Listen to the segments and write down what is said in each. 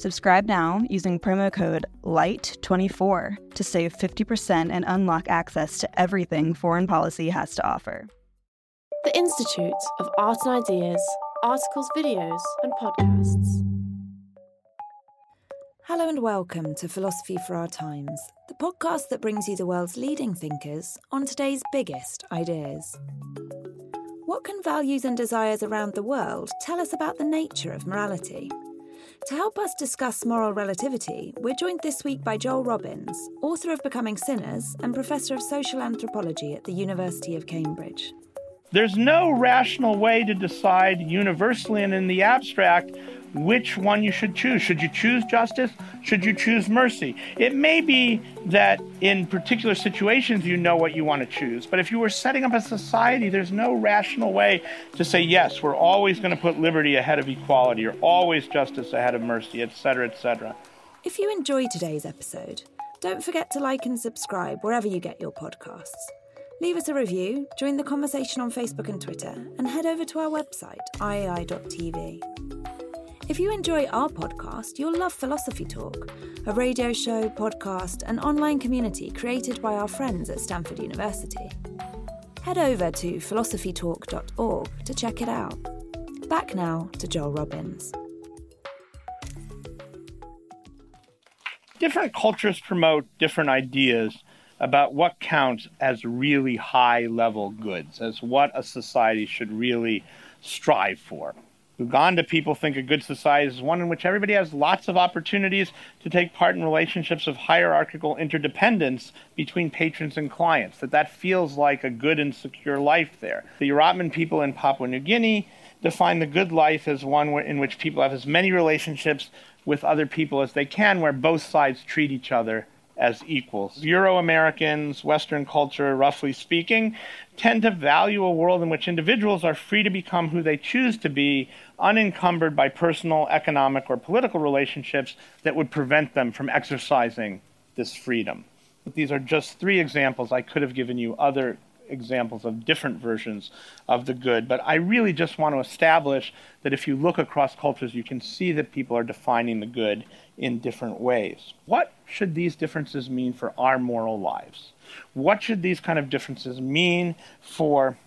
Subscribe now using promo code LIGHT24 to save 50% and unlock access to everything foreign policy has to offer. The Institute of Art and Ideas, articles, videos, and podcasts. Hello and welcome to Philosophy for Our Times, the podcast that brings you the world's leading thinkers on today's biggest ideas. What can values and desires around the world tell us about the nature of morality? To help us discuss moral relativity, we're joined this week by Joel Robbins, author of Becoming Sinners and professor of social anthropology at the University of Cambridge. There's no rational way to decide universally and in the abstract which one you should choose. Should you choose justice? Should you choose mercy? It may be that in particular situations you know what you want to choose, but if you were setting up a society, there's no rational way to say, yes, we're always going to put liberty ahead of equality or always justice ahead of mercy, etc., etc. If you enjoyed today's episode, don't forget to like and subscribe wherever you get your podcasts. Leave us a review, join the conversation on Facebook and Twitter, and head over to our website, iai.tv. If you enjoy our podcast, you'll love Philosophy Talk, a radio show, podcast, and online community created by our friends at Stanford University. Head over to philosophytalk.org to check it out. Back now to Joel Robbins. Different cultures promote different ideas about what counts as really high level goods, as what a society should really strive for. Uganda people think a good society is one in which everybody has lots of opportunities to take part in relationships of hierarchical interdependence between patrons and clients, that that feels like a good and secure life there. The Urapmin people in Papua New Guinea define the good life as one in which people have as many relationships with other people as they can, where both sides treat each other as equals. Euro Americans, Western culture, roughly speaking, tend to value a world in which individuals are free to become who they choose to be, unencumbered by personal, economic, or political relationships that would prevent them from exercising this freedom. But these are just three examples. I could have given you other examples of different versions of the good. But I really just want to establish that if you look across cultures, you can see that people are defining the good in different ways. What should these differences mean for our moral lives? What should these kind of differences mean for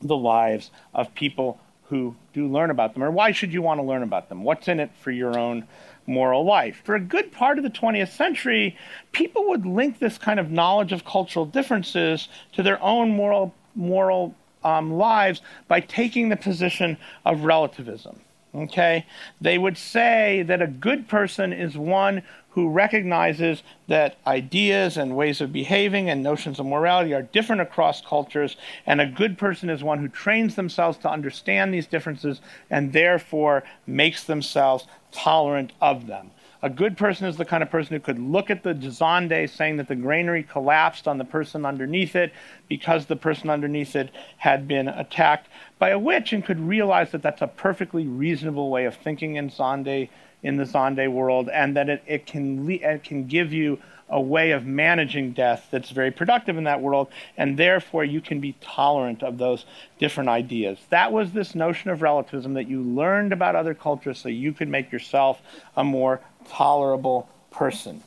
the lives of people who do learn about them? Or why should you want to learn about them? What's in it for your own moral life. For a good part of the 20th century, people would link this kind of knowledge of cultural differences to their own moral moral um, lives by taking the position of relativism. Okay, they would say that a good person is one who recognizes that ideas and ways of behaving and notions of morality are different across cultures, and a good person is one who trains themselves to understand these differences and therefore makes themselves tolerant of them. A good person is the kind of person who could look at the Azande saying that the granary collapsed on the person underneath it because the person underneath it had been attacked by a witch and could realize that that's a perfectly reasonable way of thinking in Zande in the Zande world and that it, it can le- it can give you a way of managing death that's very productive in that world, and therefore you can be tolerant of those different ideas. That was this notion of relativism that you learned about other cultures so you could make yourself a more tolerable person.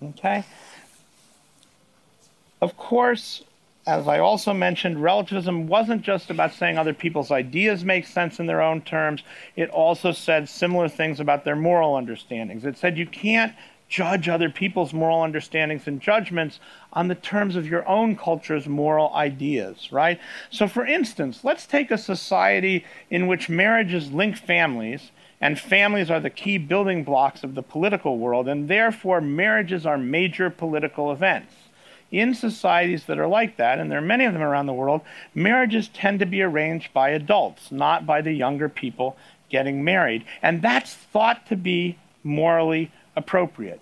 Okay? Of course, as I also mentioned, relativism wasn't just about saying other people's ideas make sense in their own terms. It also said similar things about their moral understandings. It said you can't judge other people's moral understandings and judgments on the terms of your own culture's moral ideas, right? So, for instance, let's take a society in which marriages link families, and families are the key building blocks of the political world, and therefore marriages are major political events. In societies that are like that, and there are many of them around the world, marriages tend to be arranged by adults, not by the younger people getting married. And that's thought to be morally appropriate.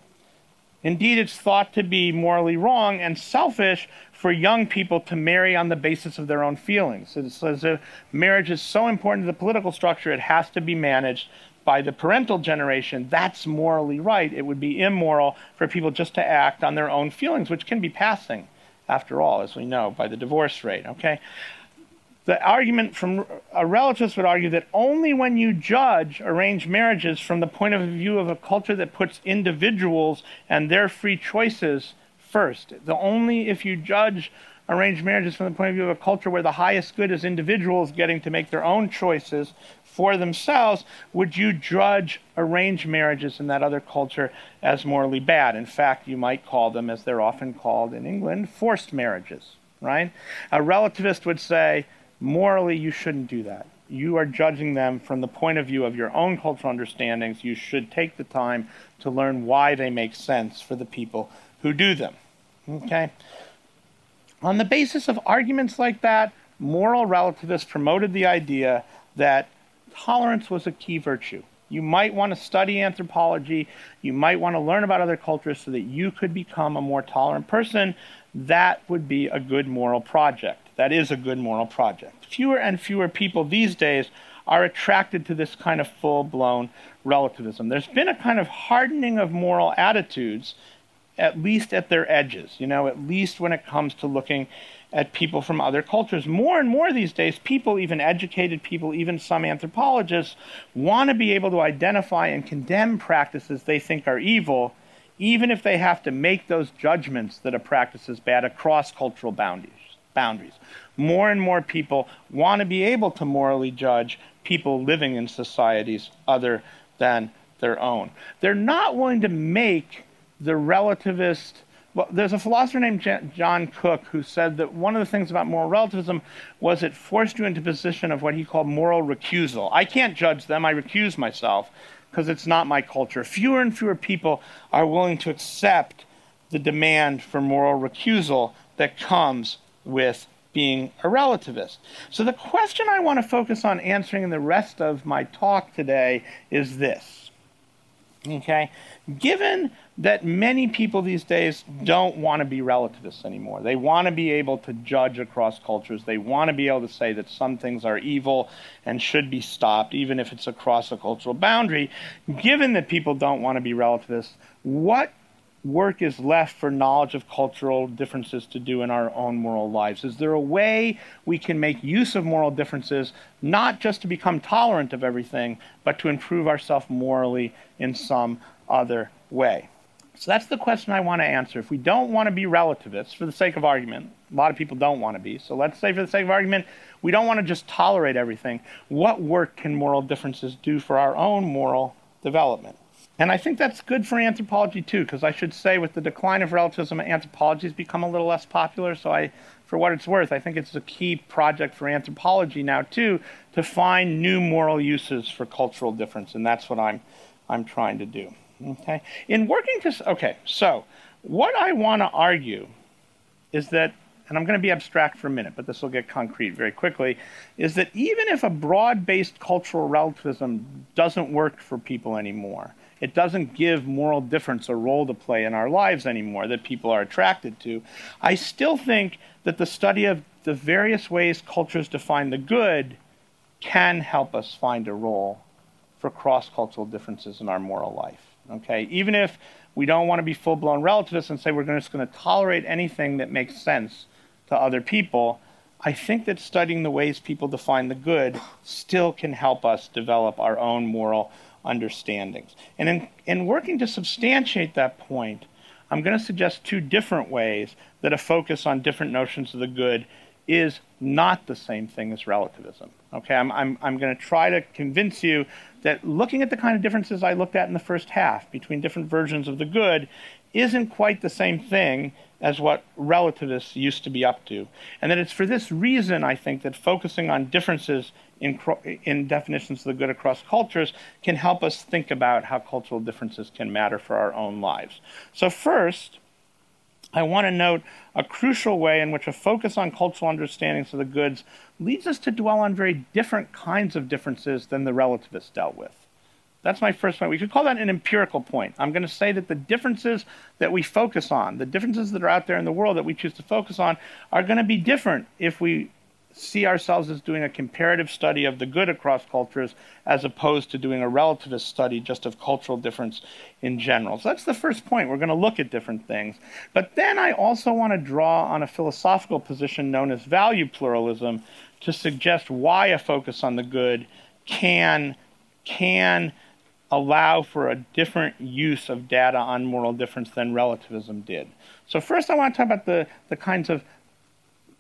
Indeed, it's thought to be morally wrong and selfish for young people to marry on the basis of their own feelings. It says that marriage is so important to the political structure, it has to be managed by the parental generation. That's morally right. It would be immoral for people just to act on their own feelings, which can be passing, after all, as we know, by the divorce rate. Okay? the argument from a relativist would argue that only when you judge arranged marriages from the point of view of a culture that puts individuals and their free choices first, the only if you judge arranged marriages from the point of view of a culture where the highest good is individuals getting to make their own choices for themselves, would you judge arranged marriages in that other culture as morally bad? In fact, you might call them, as they're often called in England, forced marriages, right? A relativist would say, morally, you shouldn't do that. You are judging them from the point of view of your own cultural understandings. You should take the time to learn why they make sense for the people who do them. Okay? On the basis of arguments like that, moral relativists promoted the idea that tolerance was a key virtue. You might want to study anthropology, you might want to learn about other cultures so that you could become a more tolerant person. That would be a good moral project that is a good moral project. Fewer and fewer people these days are attracted to this kind of full blown relativism. There's been a kind of hardening of moral attitudes, at least at their edges, you know, at least when it comes to looking at people from other cultures. More and more these days, people, even educated people, even some anthropologists, want to be able to identify and condemn practices they think are evil, even if they have to make those judgments that a practice is bad across cultural boundaries boundaries. More and more people want to be able to morally judge people living in societies other than their own. They're not willing to make the relativist. Well, there's a philosopher named John Cook who said that one of the things about moral relativism was it forced you into position of what he called moral recusal. I can't judge them, I recuse myself because it's not my culture. Fewer and fewer people are willing to accept the demand for moral recusal that comes with being a relativist. So, the question I want to focus on answering in the rest of my talk today is this. Okay? Given that many people these days don't want to be relativists anymore, they want to be able to judge across cultures, they want to be able to say that some things are evil and should be stopped, even if it's across a cultural boundary. Given that people don't want to be relativists, what work is left for knowledge of cultural differences to do in our own moral lives? Is there a way we can make use of moral differences, not just to become tolerant of everything, but to improve ourselves morally in some other way? So that's the question I want to answer. If we don't want to be relativists, for the sake of argument, a lot of people don't want to be. So let's say, for the sake of argument, we don't want to just tolerate everything. What work can moral differences do for our own moral development? And I think that's good for anthropology too, because I should say, with the decline of relativism, anthropology has become a little less popular. So I, for what it's worth, I think it's a key project for anthropology now too to find new moral uses for cultural difference, and that's what I'm, I'm trying to do. Okay, in working to okay, so what I want to argue is that, and I'm going to be abstract for a minute, but this will get concrete very quickly, is that even if a broad-based cultural relativism doesn't work for people anymore it doesn't give moral difference a role to play in our lives anymore that people are attracted to. I still think that the study of the various ways cultures define the good can help us find a role for cross cultural differences in our moral life. Okay? Even if we don't want to be full blown relativists and say we're just going to tolerate anything that makes sense to other people, I think that studying the ways people define the good still can help us develop our own moral understandings. And in, in working to substantiate that point, I'm going to suggest two different ways that a focus on different notions of the good is not the same thing as relativism. Okay, I'm, I'm, I'm going to try to convince you that looking at the kind of differences I looked at in the first half between different versions of the good isn't quite the same thing as what relativists used to be up to. And that it's for this reason, I think, that focusing on differences in, in definitions of the good across cultures can help us think about how cultural differences can matter for our own lives. So, first, I want to note a crucial way in which a focus on cultural understandings of the goods leads us to dwell on very different kinds of differences than the relativists dealt with. That's my first point. We could call that an empirical point. I'm going to say that the differences that we focus on, the differences that are out there in the world that we choose to focus on, are going to be different if we see ourselves as doing a comparative study of the good across cultures as opposed to doing a relativist study just of cultural difference in general. So that's the first point. We're going to look at different things. But then I also want to draw on a philosophical position known as value pluralism to suggest why a focus on the good can can allow for a different use of data on moral difference than relativism did. So first I want to talk about the, the kinds of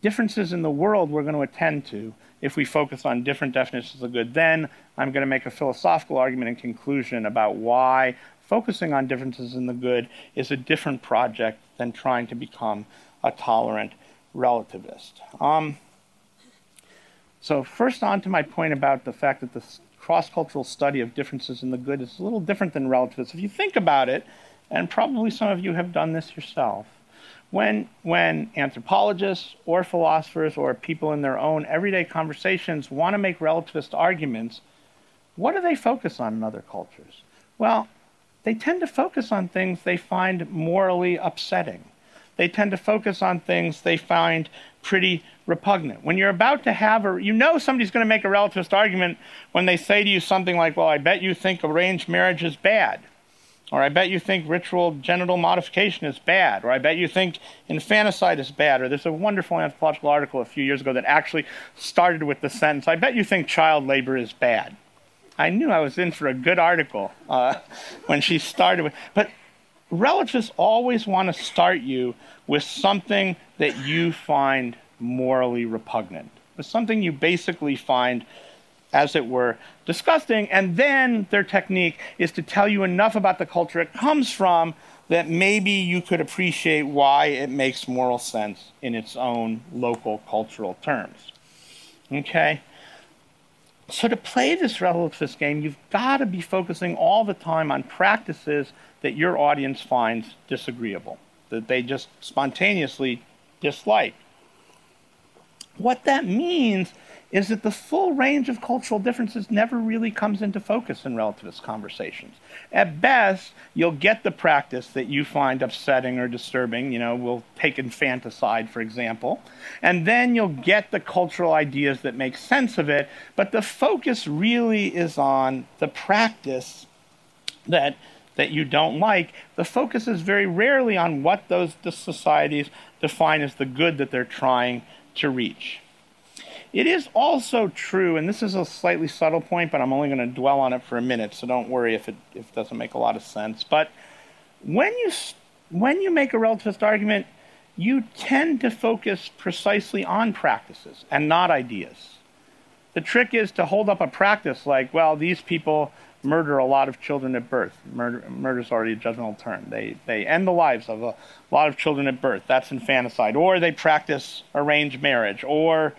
differences in the world we're going to attend to if we focus on different definitions of good. Then I'm going to make a philosophical argument in conclusion about why focusing on differences in the good is a different project than trying to become a tolerant relativist. Um, so, first, on to my point about the fact that the cross cultural study of differences in the good is a little different than relativists. If you think about it, and probably some of you have done this yourself, when, when anthropologists or philosophers or people in their own everyday conversations want to make relativist arguments, what do they focus on in other cultures? Well, they tend to focus on things they find morally upsetting. They tend to focus on things they find pretty repugnant. When you're about to have a, you know somebody's going to make a relativist argument when they say to you something like, well, I bet you think arranged marriage is bad. Or I bet you think ritual genital modification is bad. Or I bet you think infanticide is bad. Or there's a wonderful anthropological article a few years ago that actually started with the sentence, I bet you think child labor is bad. I knew I was in for a good article uh, when she started with. But relativists always want to start you with something that you find morally repugnant, with something you basically find as it were, disgusting. And then their technique is to tell you enough about the culture it comes from that maybe you could appreciate why it makes moral sense in its own local cultural terms. Okay? So, to play this relativist game, you've got to be focusing all the time on practices that your audience finds disagreeable, that they just spontaneously dislike. What that means is that the full range of cultural differences never really comes into focus in relativist conversations. At best, you'll get the practice that you find upsetting or disturbing. You know, we'll take infanticide, for example. And then you'll get the cultural ideas that make sense of it. But the focus really is on the practice that, that you don't like. The focus is very rarely on what those societies define as the good that they're trying to reach. It is also true, and this is a slightly subtle point, but I'm only going to dwell on it for a minute, so don't worry if it, if it doesn't make a lot of sense. But when you, when you make a relativist argument, you tend to focus precisely on practices and not ideas. The trick is to hold up a practice like, well, these people murder a lot of children at birth. Murder is already a judgmental term. They, they end the lives of a lot of children at birth. That's infanticide. Or they practice arranged marriage. Or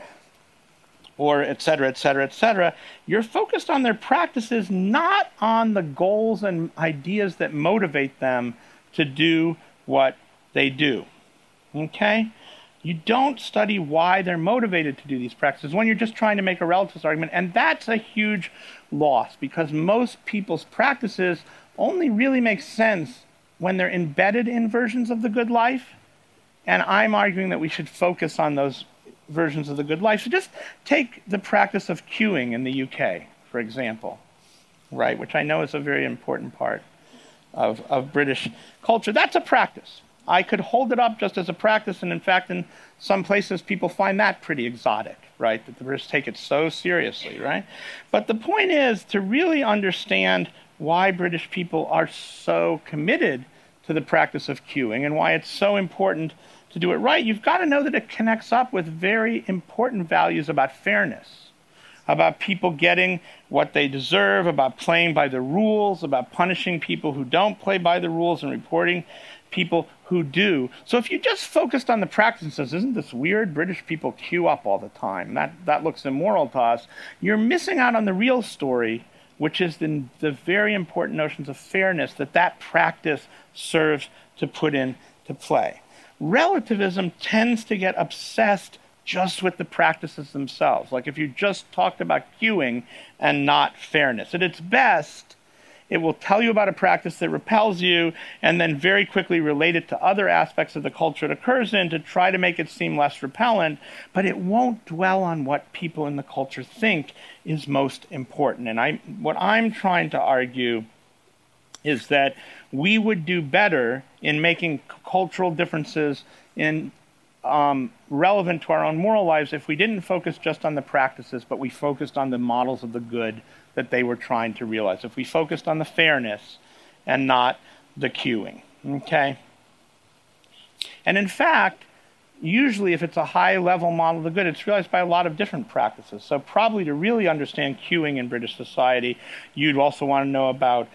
or et cetera, et cetera, et cetera, you're focused on their practices, not on the goals and ideas that motivate them to do what they do. Okay? You don't study why they're motivated to do these practices when you're just trying to make a relativist argument. And that's a huge loss because most people's practices only really make sense when they're embedded in versions of the good life. And I'm arguing that we should focus on those versions of the good life. So just take the practice of queuing in the UK, for example, right, which I know is a very important part of, of British culture. That's a practice. I could hold it up just as a practice, and in fact, in some places, people find that pretty exotic, right? That the British take it so seriously, right? But the point is to really understand why British people are so committed to the practice of queuing and why it's so important to do it right, you've got to know that it connects up with very important values about fairness, about people getting what they deserve, about playing by the rules, about punishing people who don't play by the rules and reporting people who do. So if you just focused on the practices, isn't this weird? British people queue up all the time. That that looks immoral to us. You're missing out on the real story, which is the, the very important notions of fairness that that practice serves to put into play. Relativism tends to get obsessed just with the practices themselves. Like if you just talked about queuing and not fairness. At its best, it will tell you about a practice that repels you and then very quickly relate it to other aspects of the culture it occurs in to try to make it seem less repellent, but it won't dwell on what people in the culture think is most important. And I, what I'm trying to argue is that we would do better in making cultural differences in um, relevant to our own moral lives if we didn't focus just on the practices, but we focused on the models of the good that they were trying to realize. If we focused on the fairness and not the queuing. Okay? And in fact, usually if it's a high level model of the good, it's realized by a lot of different practices. So, probably to really understand queuing in British society, you'd also want to know about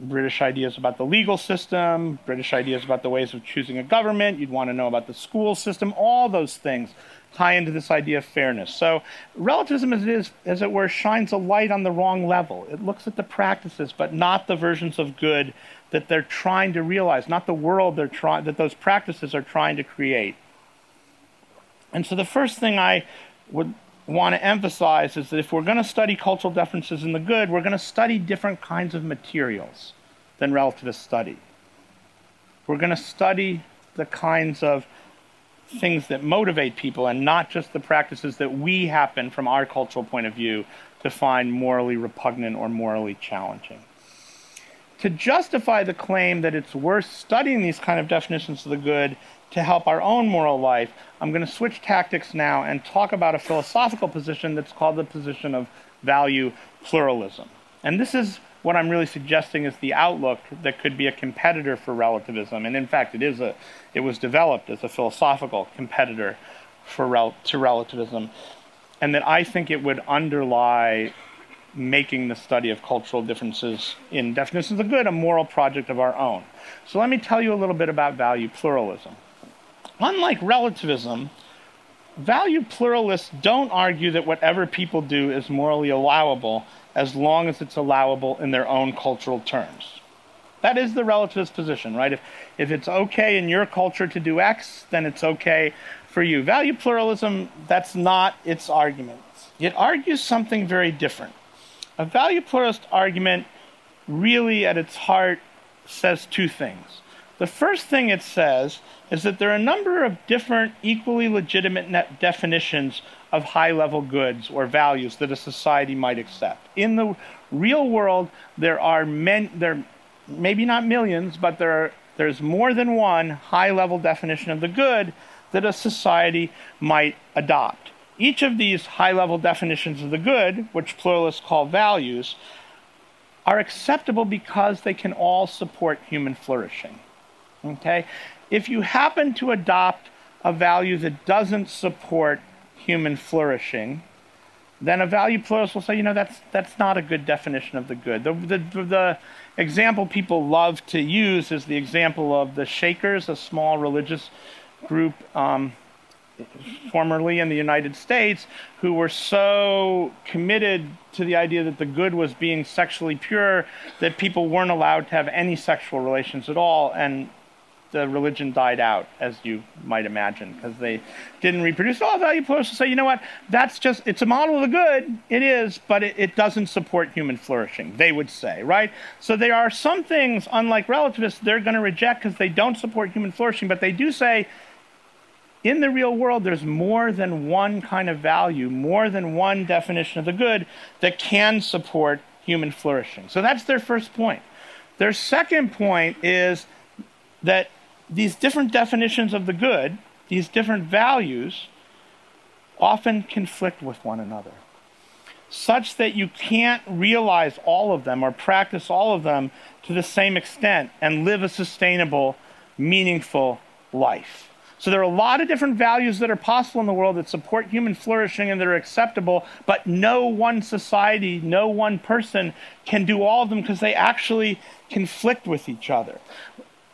British ideas about the legal system, British ideas about the ways of choosing a government. You'd want to know about the school system. All those things tie into this idea of fairness. So, relativism, as it is, as it were, shines a light on the wrong level. It looks at the practices, but not the versions of good that they're trying to realize, not the world they're trying that those practices are trying to create. And so, the first thing I would want to emphasize is that if we're going to study cultural differences in the good, we're going to study different kinds of materials than relativists study. We're going to study the kinds of things that motivate people and not just the practices that we happen from our cultural point of view to find morally repugnant or morally challenging. To justify the claim that it's worth studying these kind of definitions of the good to help our own moral life, I'm going to switch tactics now and talk about a philosophical position that's called the position of value pluralism. And this is what I'm really suggesting is the outlook that could be a competitor for relativism. And in fact, it is a, it was developed as a philosophical competitor for rel- to relativism. And that I think it would underlie making the study of cultural differences in definitions of good a moral project of our own. So let me tell you a little bit about value pluralism. Unlike relativism, value pluralists don't argue that whatever people do is morally allowable as long as it's allowable in their own cultural terms. That is the relativist position, right? If, if it's okay in your culture to do X, then it's okay for you. Value pluralism, that's not its argument. It argues something very different. A value pluralist argument really, at its heart, says two things. The first thing it says is that there are a number of different, equally legitimate definitions of high level goods or values that a society might accept. In the real world, there are men, there maybe not millions, but there are, there's more than one high level definition of the good that a society might adopt. Each of these high level definitions of the good, which pluralists call values, are acceptable because they can all support human flourishing. Okay? If you happen to adopt a value that doesn't support human flourishing, then a value pluralist will say, you know, that's that's not a good definition of the good. The, the, the example people love to use is the example of the Shakers, a small religious group um, formerly in the United States, who were so committed to the idea that the good was being sexually pure that people weren't allowed to have any sexual relations at all, and the religion died out, as you might imagine, because they didn't reproduce. All value pluralists say, you know what, that's just, it's a model of the good, it is, but it, it doesn't support human flourishing, they would say, right? So there are some things, unlike relativists, they're going to reject because they don't support human flourishing, but they do say, in the real world, there's more than one kind of value, more than one definition of the good that can support human flourishing. So that's their first point. Their second point is that these different definitions of the good, these different values, often conflict with one another, such that you can't realize all of them or practice all of them to the same extent and live a sustainable, meaningful life. So there are a lot of different values that are possible in the world that support human flourishing and that are acceptable, but no one society, no one person can do all of them because they actually conflict with each other.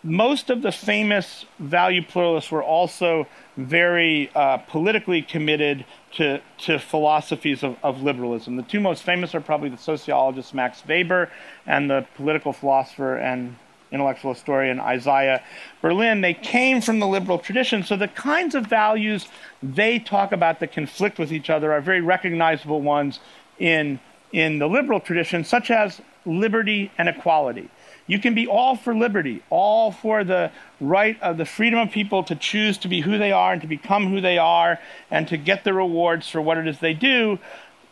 Most of the famous value pluralists were also very uh, politically committed to, to philosophies of, of liberalism. The two most famous are probably the sociologist Max Weber and the political philosopher and intellectual historian Isaiah Berlin, they came from the liberal tradition. So the kinds of values they talk about that conflict with each other are very recognizable ones in, in the liberal tradition, such as liberty and equality. You can be all for liberty, all for the right of the freedom of people to choose to be who they are and to become who they are and to get the rewards for what it is they do.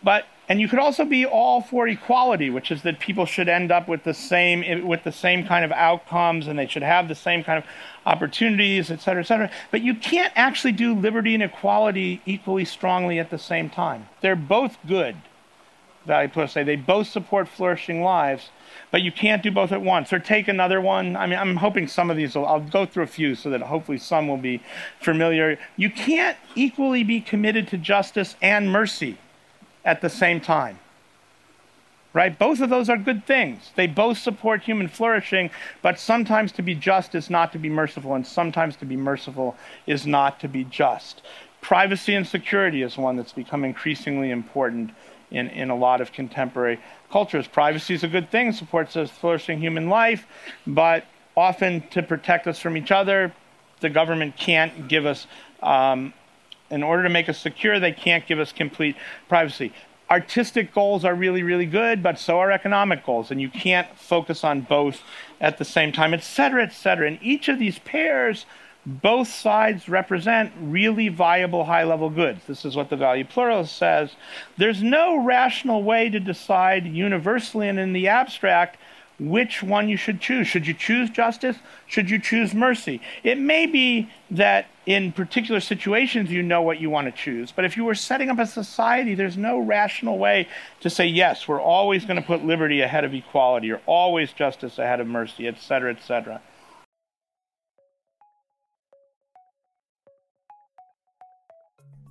But and you could also be all for equality, which is that people should end up with the same with the same kind of outcomes, and they should have the same kind of opportunities, et cetera, et cetera. But you can't actually do liberty and equality equally strongly at the same time. They're both good. Value plus say they both support flourishing lives, but you can't do both at once. Or take another one. I mean, I'm hoping some of these will. I'll go through a few so that hopefully some will be familiar. You can't equally be committed to justice and mercy at the same time. Right? Both of those are good things. They both support human flourishing, but sometimes to be just is not to be merciful, and sometimes to be merciful is not to be just. Privacy and security is one that's become increasingly important in, in a lot of contemporary cultures. Privacy is a good thing, supports us flourishing human life, but often to protect us from each other, the government can't give us um, in order to make us secure, they can't give us complete privacy. Artistic goals are really, really good, but so are economic goals, and you can't focus on both at the same time, et cetera, et cetera. And each of these pairs, both sides represent really viable high level goods. This is what the value pluralist says. There's no rational way to decide universally and in the abstract which one you should choose. Should you choose justice? Should you choose mercy? It may be that in particular situations you know what you want to choose, but if you were setting up a society, there's no rational way to say, yes, we're always going to put liberty ahead of equality, or always justice ahead of mercy, etc., etc.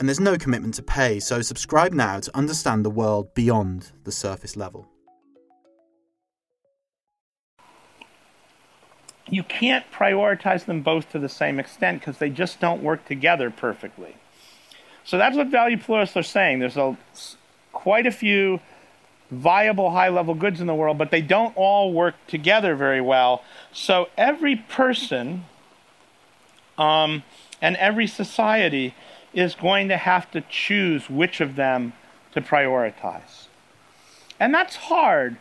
and there's no commitment to pay, so subscribe now to understand the world beyond the surface level. You can't prioritize them both to the same extent because they just don't work together perfectly. So that's what value pluralists are saying. There's a, quite a few viable high level goods in the world, but they don't all work together very well. So every person um, and every society is going to have to choose which of them to prioritize. And that's hard.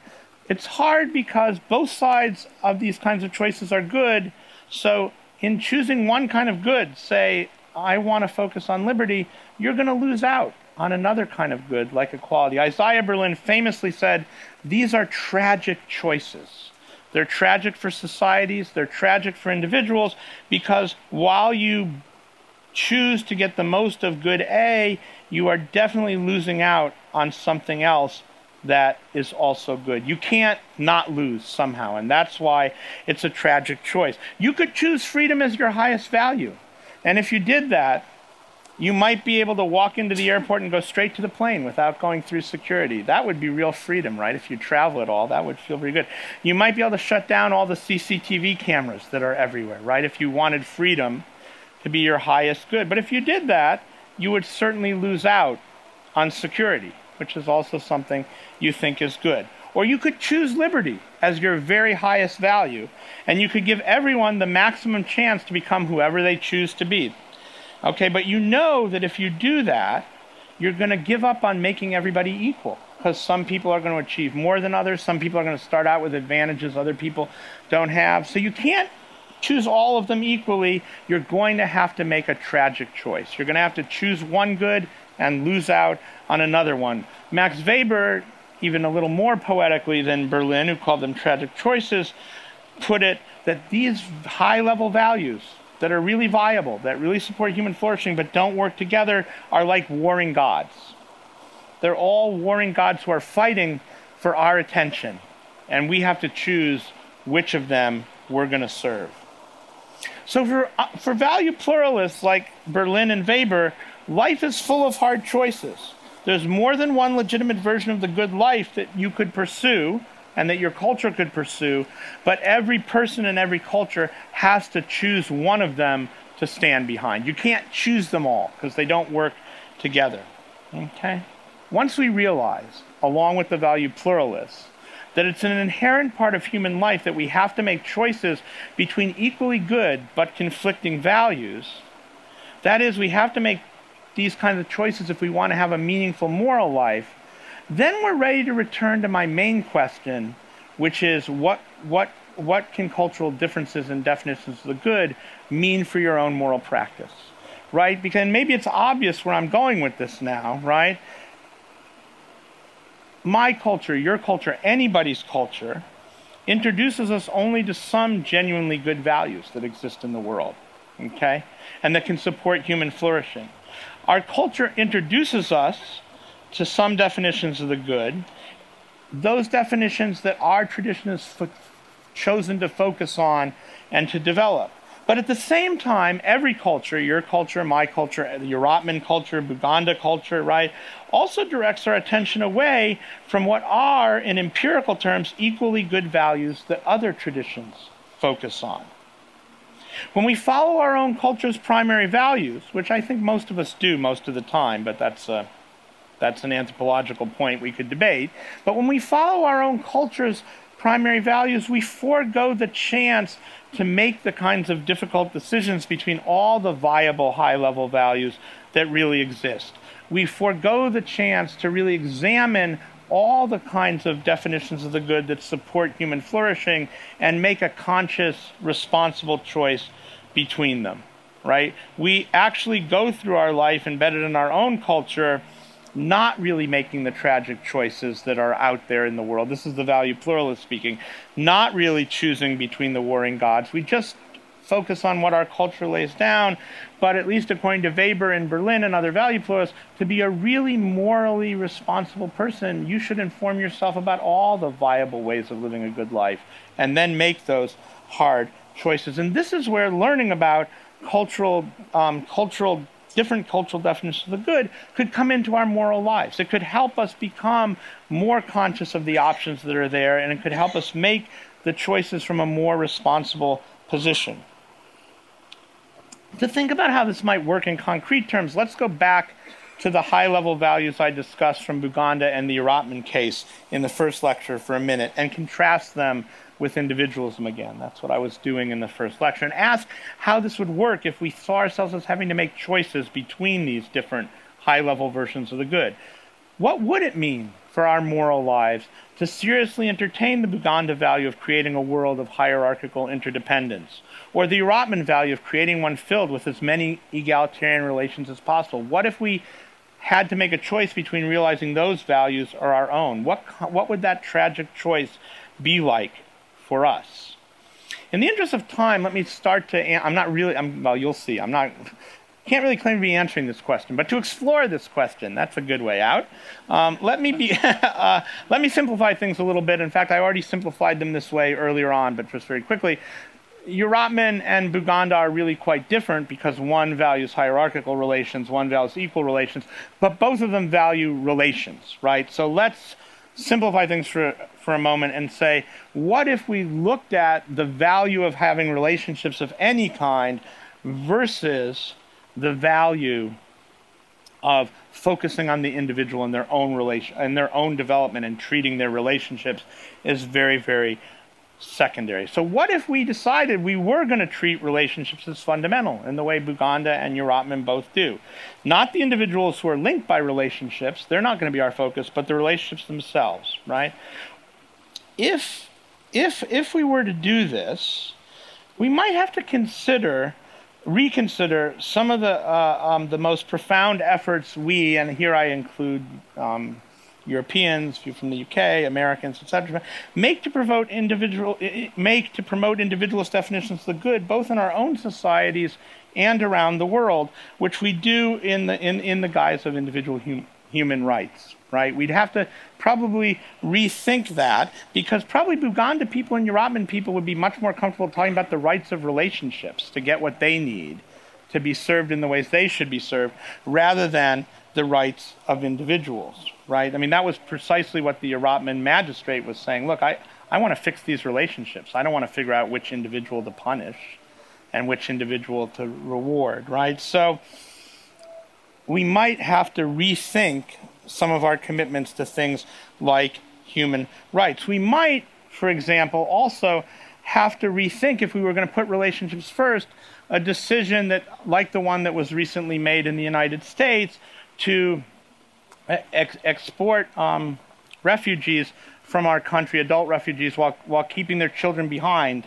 It's hard because both sides of these kinds of choices are good. So, in choosing one kind of good, say, I want to focus on liberty, you're going to lose out on another kind of good, like equality. Isaiah Berlin famously said, These are tragic choices. They're tragic for societies, they're tragic for individuals, because while you choose to get the most of good A, you are definitely losing out on something else that is also good. You can't not lose somehow, and that's why it's a tragic choice. You could choose freedom as your highest value. And if you did that, you might be able to walk into the airport and go straight to the plane without going through security. That would be real freedom, right? If you travel at all, that would feel pretty good. You might be able to shut down all the CCTV cameras that are everywhere, right? If you wanted freedom to be your highest good. But if you did that, you would certainly lose out on security, which is also something you think is good. Or you could choose liberty as your very highest value, and you could give everyone the maximum chance to become whoever they choose to be. Okay, but you know that if you do that, you're going to give up on making everybody equal because some people are going to achieve more than others. Some people are going to start out with advantages other people don't have. So you can't choose all of them equally, you're going to have to make a tragic choice. You're going to have to choose one good and lose out on another one. Max Weber, even a little more poetically than Berlin, who called them tragic choices, put it that these high level values that are really viable, that really support human flourishing but don't work together, are like warring gods. They're all warring gods who are fighting for our attention, and we have to choose which of them we're going to serve. So, for, uh, for value pluralists like Berlin and Weber, life is full of hard choices. There's more than one legitimate version of the good life that you could pursue and that your culture could pursue, but every person in every culture has to choose one of them to stand behind. You can't choose them all because they don't work together. Okay? Once we realize, along with the value pluralists, that it's an inherent part of human life that we have to make choices between equally good but conflicting values, that is, we have to make these kinds of choices if we want to have a meaningful moral life, then we're ready to return to my main question, which is what, what, what can cultural differences and definitions of the good mean for your own moral practice? Right? Because maybe it's obvious where I'm going with this now, right? My culture, your culture, anybody's culture introduces us only to some genuinely good values that exist in the world, okay? And that can support human flourishing. Our culture introduces us to some definitions of the good, those definitions that our tradition has chosen to focus on and to develop. But at the same time, every culture, your culture, my culture, the Urapmin culture, Buganda culture, right, also directs our attention away from what are, in empirical terms, equally good values that other traditions focus on. When we follow our own culture's primary values, which I think most of us do most of the time, but that's a that's an anthropological point we could debate. But when we follow our own culture's primary values, we forego the chance to make the kinds of difficult decisions between all the viable high level values that really exist. We forego the chance to really examine all the kinds of definitions of the good that support human flourishing and make a conscious, responsible choice between them, right? We actually go through our life embedded in our own culture not really making the tragic choices that are out there in the world. This is the value pluralist speaking. Not really choosing between the warring gods. We just focus on what our culture lays down, but at least according to Weber in Berlin and other value pluralists, to be a really morally responsible person, you should inform yourself about all the viable ways of living a good life and then make those hard choices. And this is where learning about cultural um, cultural different cultural definitions of the good could come into our moral lives. It could help us become more conscious of the options that are there, and it could help us make the choices from a more responsible position. To think about how this might work in concrete terms, let's go back to the high level values I discussed from Buganda and the Urapmin case in the first lecture for a minute and contrast them with individualism again. That's what I was doing in the first lecture. And ask how this would work if we saw ourselves as having to make choices between these different high level versions of the good. What would it mean for our moral lives to seriously entertain the Buganda value of creating a world of hierarchical interdependence? Or the Urapmin value of creating one filled with as many egalitarian relations as possible? What if we had to make a choice between realizing those values or our own? What, what would that tragic choice be like for us. In the interest of time, let me start to. I'm not really. I'm, well, you'll see. I'm not. Can't really claim to be answering this question, but to explore this question, that's a good way out. Um, let me be. uh, let me simplify things a little bit. In fact, I already simplified them this way earlier on, but just very quickly. Urapmin and Buganda are really quite different because one values hierarchical relations, one values equal relations, but both of them value relations, right? So let's simplify things for, for a moment and say, what if we looked at the value of having relationships of any kind versus the value of focusing on the individual and their own relation and their own development and treating their relationships is very, very secondary. So, what if we decided we were going to treat relationships as fundamental in the way Buganda and Urapmin both do? Not the individuals who are linked by relationships, they're not going to be our focus, but the relationships themselves, right? If, if, if we were to do this, we might have to consider, reconsider some of the uh, um, the most profound efforts we, and here I include um, Europeans, people from the UK, Americans, etc., make to promote individual make to promote individualist definitions of the good, both in our own societies and around the world, which we do in the in, in the guise of individual hum, human rights. Right? We'd have to probably rethink that because probably Buganda people and Urapmin people would be much more comfortable talking about the rights of relationships to get what they need, to be served in the ways they should be served, rather than the rights of individuals right? I mean, that was precisely what the Urapmin magistrate was saying. Look, I, I want to fix these relationships. I don't want to figure out which individual to punish and which individual to reward, right? So we might have to rethink some of our commitments to things like human rights. We might, for example, also have to rethink if we were going to put relationships first, a decision that, like the one that was recently made in the United States, to ex- export um, refugees from our country, adult refugees, while, while keeping their children behind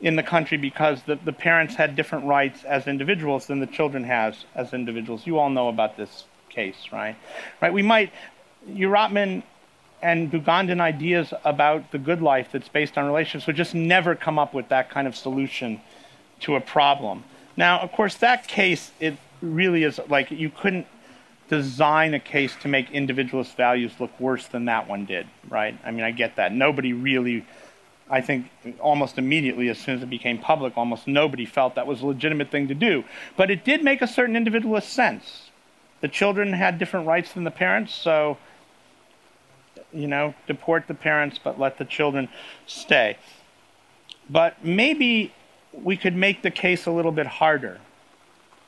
in the country because the, the parents had different rights as individuals than the children has as individuals. You all know about this case, right? Right? We might, Urapmin and Bugandan ideas about the good life that's based on relationships would just never come up with that kind of solution to a problem. Now, of course, that case, it really is like you couldn't design a case to make individualist values look worse than that one did, right? I mean, I get that. Nobody really, I think, almost immediately, as soon as it became public, almost nobody felt that was a legitimate thing to do. But it did make a certain individualist sense. The children had different rights than the parents, so, you know, deport the parents, but let the children stay. But maybe we could make the case a little bit harder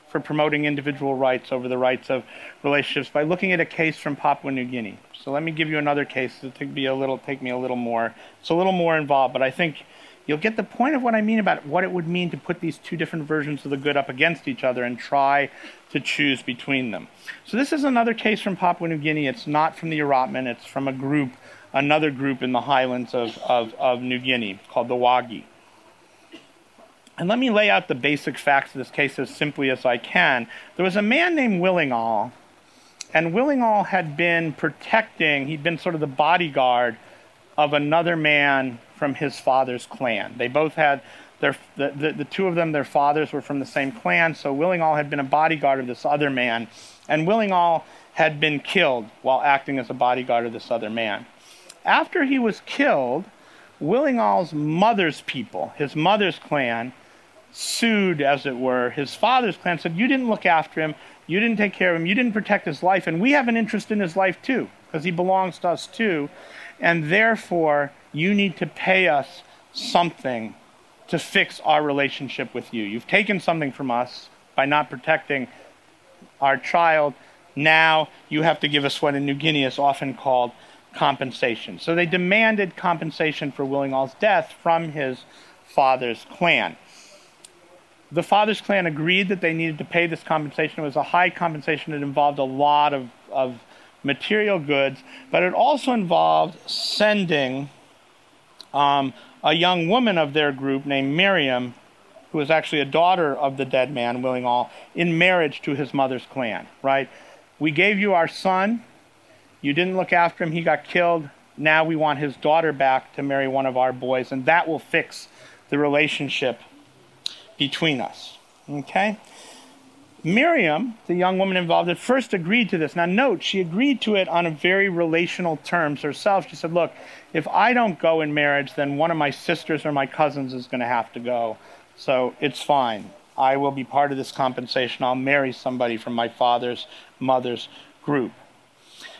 for promoting individual rights over the rights of relationships by looking at a case from Papua New Guinea. So let me give you another case take, be a little, take me a little more. It's a little more involved, but I think you'll get the point of what I mean about what it would mean to put these two different versions of the good up against each other and try to choose between them. So this is another case from Papua New Guinea. It's not from the Urapmin, it's from a group, another group in the highlands of, of, of New Guinea called the Wahgi. And let me lay out the basic facts of this case as simply as I can. There was a man named Willingal, and Willingal had been protecting, he'd been sort of the bodyguard of another man from his father's clan. They both had their, the, the, the two of them, their fathers were from the same clan, so Willingal had been a bodyguard of this other man, and Willingal had been killed while acting as a bodyguard of this other man. After he was killed, Willingal's mother's people, his mother's clan, sued, as it were, his father's clan, said, You didn't look after him, you didn't take care of him, you didn't protect his life, and we have an interest in his life too, because he belongs to us too, and therefore you need to pay us something to fix our relationship with you. You've taken something from us by not protecting our child. Now you have to give us what in New Guinea is often called compensation. So they demanded compensation for Willingal's death from his father's clan. The father's clan agreed that they needed to pay this compensation. It was a high compensation. It involved a lot of, of material goods, but it also involved sending um, a young woman of their group named Miriam, who was actually a daughter of the dead man, Willingal, in marriage to his mother's clan, right? We gave you our son. You didn't look after him. He got killed. Now we want his daughter back to marry one of our boys, and that will fix the relationship between us. Okay? Miriam, the young woman involved, at first agreed to this. Now, note, she agreed to it on a very relational terms herself. She said, Look, if I don't go in marriage, then one of my sisters or my cousins is going to have to go. So it's fine. I will be part of this compensation. I'll marry somebody from my father's mother's group.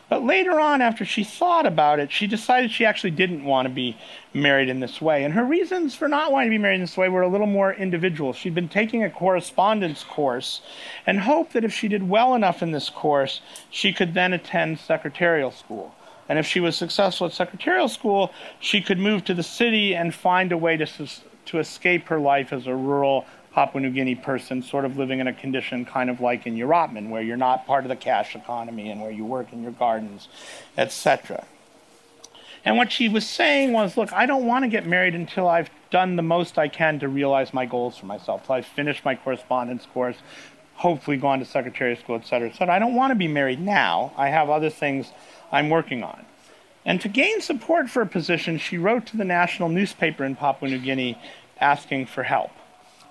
But later on, after she thought about it, she decided she actually didn't want to be married in this way. And her reasons for not wanting to be married in this way were a little more individual. She'd been taking a correspondence course and hoped that if she did well enough in this course, she could then attend secretarial school. And if she was successful at secretarial school, she could move to the city and find a way to, to escape her life as a rural Papua New Guinea person sort of living in a condition kind of like in Urapmin, where you're not part of the cash economy and where you work in your gardens, etc. And what she was saying was, look, I don't want to get married until I've done the most I can to realize my goals for myself. So I've finished my correspondence course, hopefully gone to secretary of school, et cetera, et cetera. I don't want to be married now. I have other things I'm working on. And to gain support for a position, she wrote to the national newspaper in Papua New Guinea asking for help.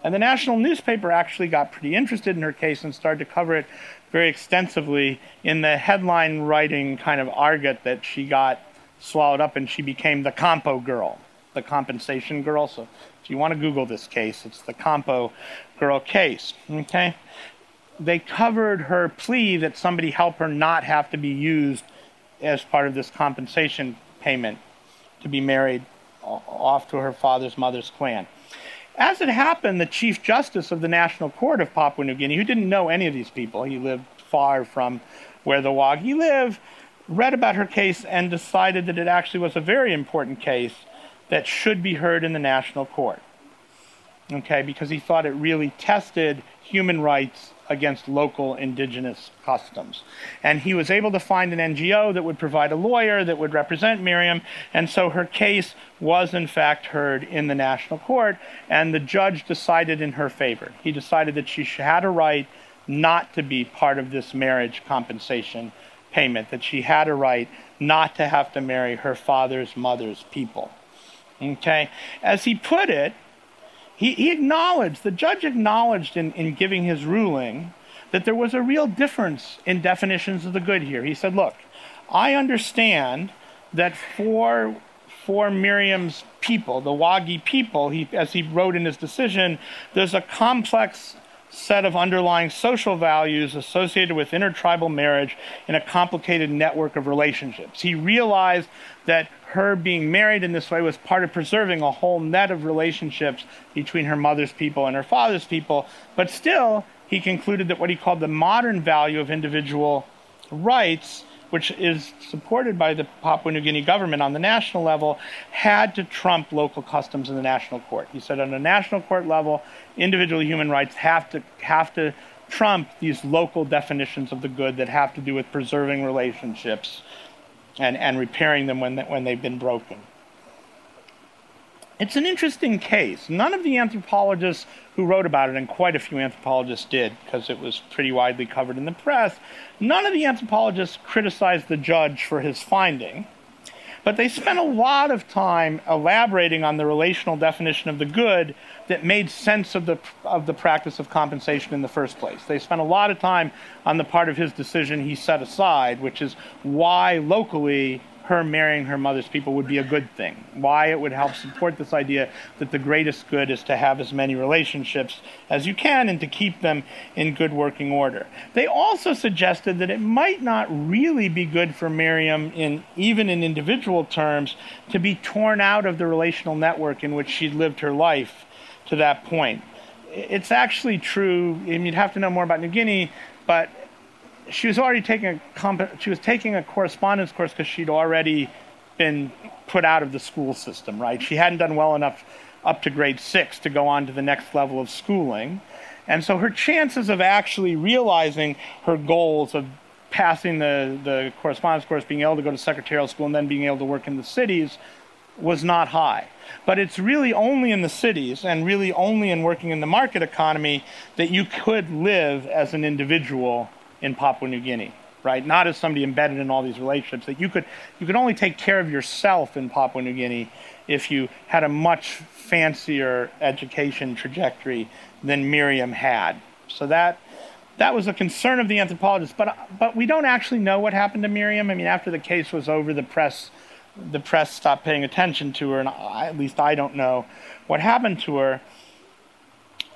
And the national newspaper actually got pretty interested in her case and started to cover it very extensively in the headline writing kind of argot that she got swallowed up and she became the Compo girl, the compensation girl. So if you want to Google this case, it's the Compo girl case. Okay? They covered her plea that somebody help her not have to be used as part of this compensation payment to be married off to her father's mother's clan. As it happened, the Chief Justice of the National Court of Papua New Guinea, who didn't know any of these people, he lived far from where the Wahgi live, read about her case and decided that it actually was a very important case that should be heard in the national court. Okay, because he thought it really tested human rights against local indigenous customs. And he was able to find an NGO that would provide a lawyer that would represent Miriam, and so her case was in fact heard in the national court, and the judge decided in her favor. He decided that she had a right not to be part of this marriage compensation payment, that she had a right not to have to marry her father's mother's people. Okay? As he put it, he, he acknowledged, the judge acknowledged in, in giving his ruling that there was a real difference in definitions of the good here. He said, Look, I understand that for, for Miriam's people, the Wahgi people, he, as he wrote in his decision, there's a complex set of underlying social values associated with intertribal marriage in a complicated network of relationships. He realized that her being married in this way was part of preserving a whole net of relationships between her mother's people and her father's people, but still, he concluded that what he called the modern value of individual rights which is supported by the Papua New Guinea government on the national level, had to trump local customs in the national court. He said on a national court level, individual human rights have to have to trump these local definitions of the good that have to do with preserving relationships and, and repairing them when, when they've been broken. It's an interesting case. None of the anthropologists who wrote about it, and quite a few anthropologists did because it was pretty widely covered in the press, none of the anthropologists criticized the judge for his finding, but they spent a lot of time elaborating on the relational definition of the good that made sense of the, of the practice of compensation in the first place. They spent a lot of time on the part of his decision he set aside, which is why locally her marrying her mother's people would be a good thing. Why it would help support this idea that the greatest good is to have as many relationships as you can and to keep them in good working order. They also suggested that it might not really be good for Miriam, in even in individual terms, to be torn out of the relational network in which she'd lived her life to that point. It's actually true, and you'd have to know more about New Guinea, but she was already taking a she was taking a correspondence course because she'd already been put out of the school system, right? She hadn't done well enough up to grade six to go on to the next level of schooling. And so her chances of actually realizing her goals of passing the, the correspondence course, being able to go to secretarial school, and then being able to work in the cities was not high. But it's really only in the cities and really only in working in the market economy that you could live as an individual in Papua New Guinea, right? Not as somebody embedded in all these relationships. That you could you could only take care of yourself in Papua New Guinea if you had a much fancier education trajectory than Miriam had. So that that was a concern of the anthropologists. But but we don't actually know what happened to Miriam. I mean, after the case was over, the press the press stopped paying attention to her, and I, at least I don't know what happened to her.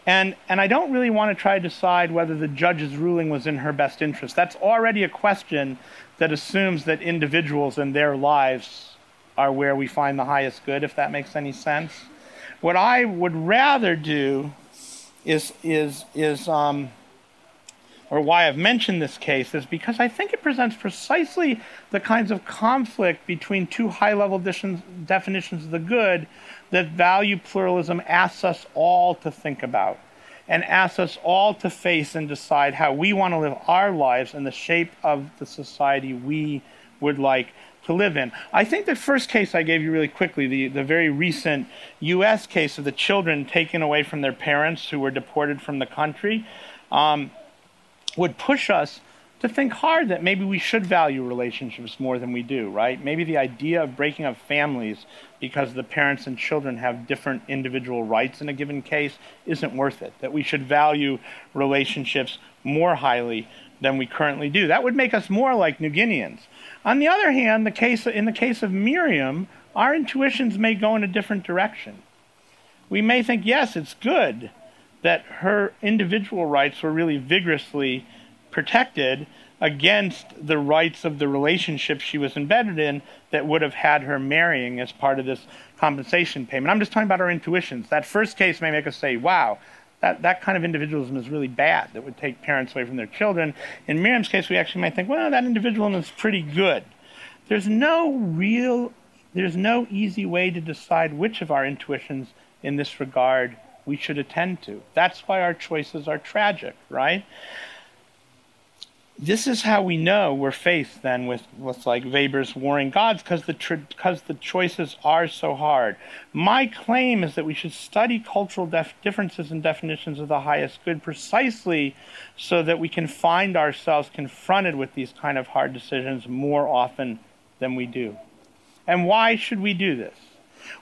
And, and I don't really want to try to decide whether the judge's ruling was in her best interest. That's already a question that assumes that individuals and their lives are where we find the highest good, if that makes any sense. What I would rather do is, is, is um, or why I've mentioned this case, is because I think it presents precisely the kinds of conflict between two high level definitions of the good that value pluralism asks us all to think about and asks us all to face and decide how we want to live our lives in the shape of the society we would like to live in. I think the first case I gave you really quickly, the, the very recent U.S. case of the children taken away from their parents who were deported from the country, um, would push us to think hard that maybe we should value relationships more than we do, right? Maybe the idea of breaking up families because the parents and children have different individual rights in a given case isn't worth it. That we should value relationships more highly than we currently do. That would make us more like New Guineans. On the other hand, the case, in the case of Miriam, our intuitions may go in a different direction. We may think, yes, it's good that her individual rights were really vigorously protected against the rights of the relationship she was embedded in that would have had her marrying as part of this compensation payment. I'm just talking about our intuitions. That first case may make us say, wow, that, that kind of individualism is really bad that would take parents away from their children. In Miriam's case, we actually might think, well, that individualism is pretty good. There's no real, there's no easy way to decide which of our intuitions in this regard we should attend to. That's why our choices are tragic, right? this is how we know we're faced then with, with like Weber's warring gods because the because the choices are so hard. My claim is that we should study cultural def- differences and definitions of the highest good precisely so that we can find ourselves confronted with these kind of hard decisions more often than we do. And why should we do this?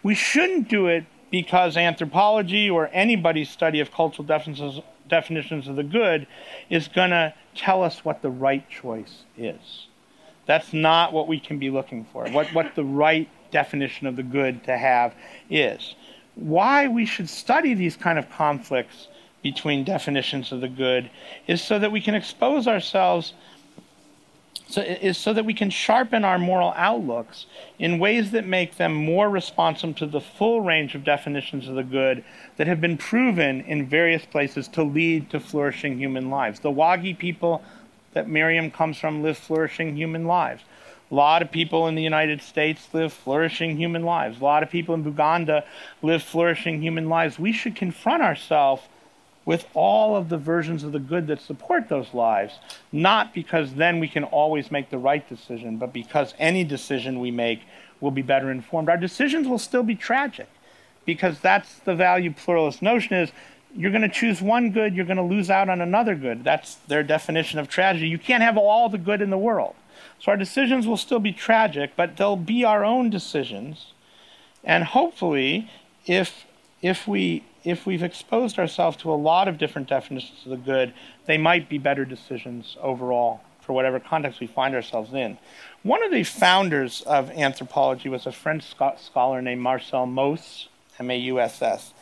We shouldn't do it because anthropology or anybody's study of cultural definitions definitions of the good is going to tell us what the right choice is. That's not what we can be looking for, what, what the right definition of the good to have is. Why we should study these kind of conflicts between definitions of the good is so that we can expose ourselves so is so that we can sharpen our moral outlooks in ways that make them more responsive to the full range of definitions of the good that have been proven in various places to lead to flourishing human lives. The Wahgi people that Miriam comes from live flourishing human lives. A lot of people in the United States live flourishing human lives. A lot of people in Buganda live flourishing human lives. We should confront ourselves with all of the versions of the good that support those lives, not because then we can always make the right decision, but because any decision we make will be better informed. Our decisions will still be tragic because that's the value pluralist notion is you're going to choose one good, you're going to lose out on another good. That's their definition of tragedy. You can't have all the good in the world. So our decisions will still be tragic, but they'll be our own decisions. And hopefully, if if we if we've exposed ourselves to a lot of different definitions of the good, they might be better decisions overall for whatever context we find ourselves in. One of the founders of anthropology was a French scholar named Marcel Mauss, M A U S S.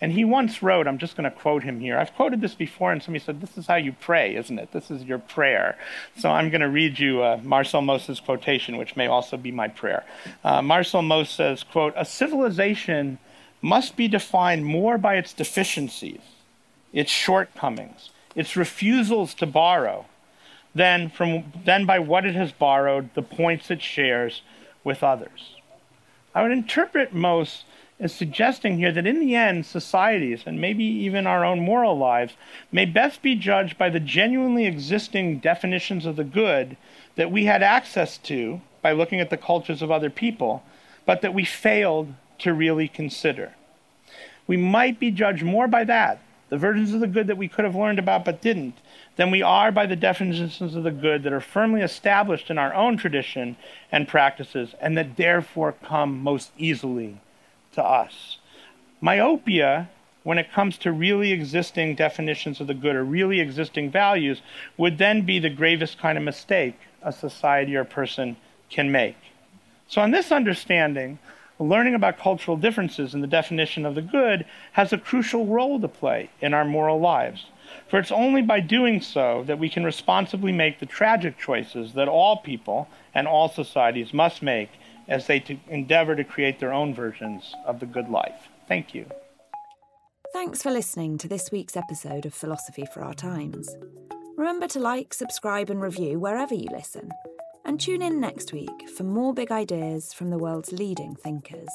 And he once wrote, I'm just going to quote him here. I've quoted this before, and somebody said, This is how you pray, isn't it? This is your prayer. So I'm going to read you uh, Marcel Mauss's quotation, which may also be my prayer. Uh, Marcel Mauss says, quote, A civilization must be defined more by its deficiencies, its shortcomings, its refusals to borrow, than, from, than by what it has borrowed, the points it shares with others. I would interpret Mauss as suggesting here that in the end, societies, and maybe even our own moral lives, may best be judged by the genuinely existing definitions of the good that we had access to by looking at the cultures of other people, but that we failed to really consider. We might be judged more by that, the versions of the good that we could have learned about but didn't, than we are by the definitions of the good that are firmly established in our own tradition and practices and that therefore come most easily to us. Myopia, when it comes to really existing definitions of the good or really existing values, would then be the gravest kind of mistake a society or person can make. So, on this understanding, learning about cultural differences in the definition of the good has a crucial role to play in our moral lives. For it's only by doing so that we can responsibly make the tragic choices that all people and all societies must make as they to endeavor to create their own versions of the good life. Thank you. Thanks for listening to this week's episode of Philosophy for Our Times. Remember to like, subscribe, and review wherever you listen. And tune in next week for more big ideas from the world's leading thinkers.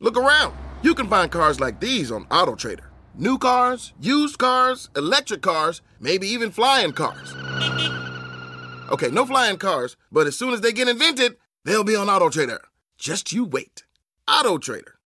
Look around. You can find cars like these on AutoTrader. New cars, used cars, electric cars, maybe even flying cars. Okay, no flying cars, but as soon as they get invented, they'll be on Auto Trader. Just you wait. Auto Trader.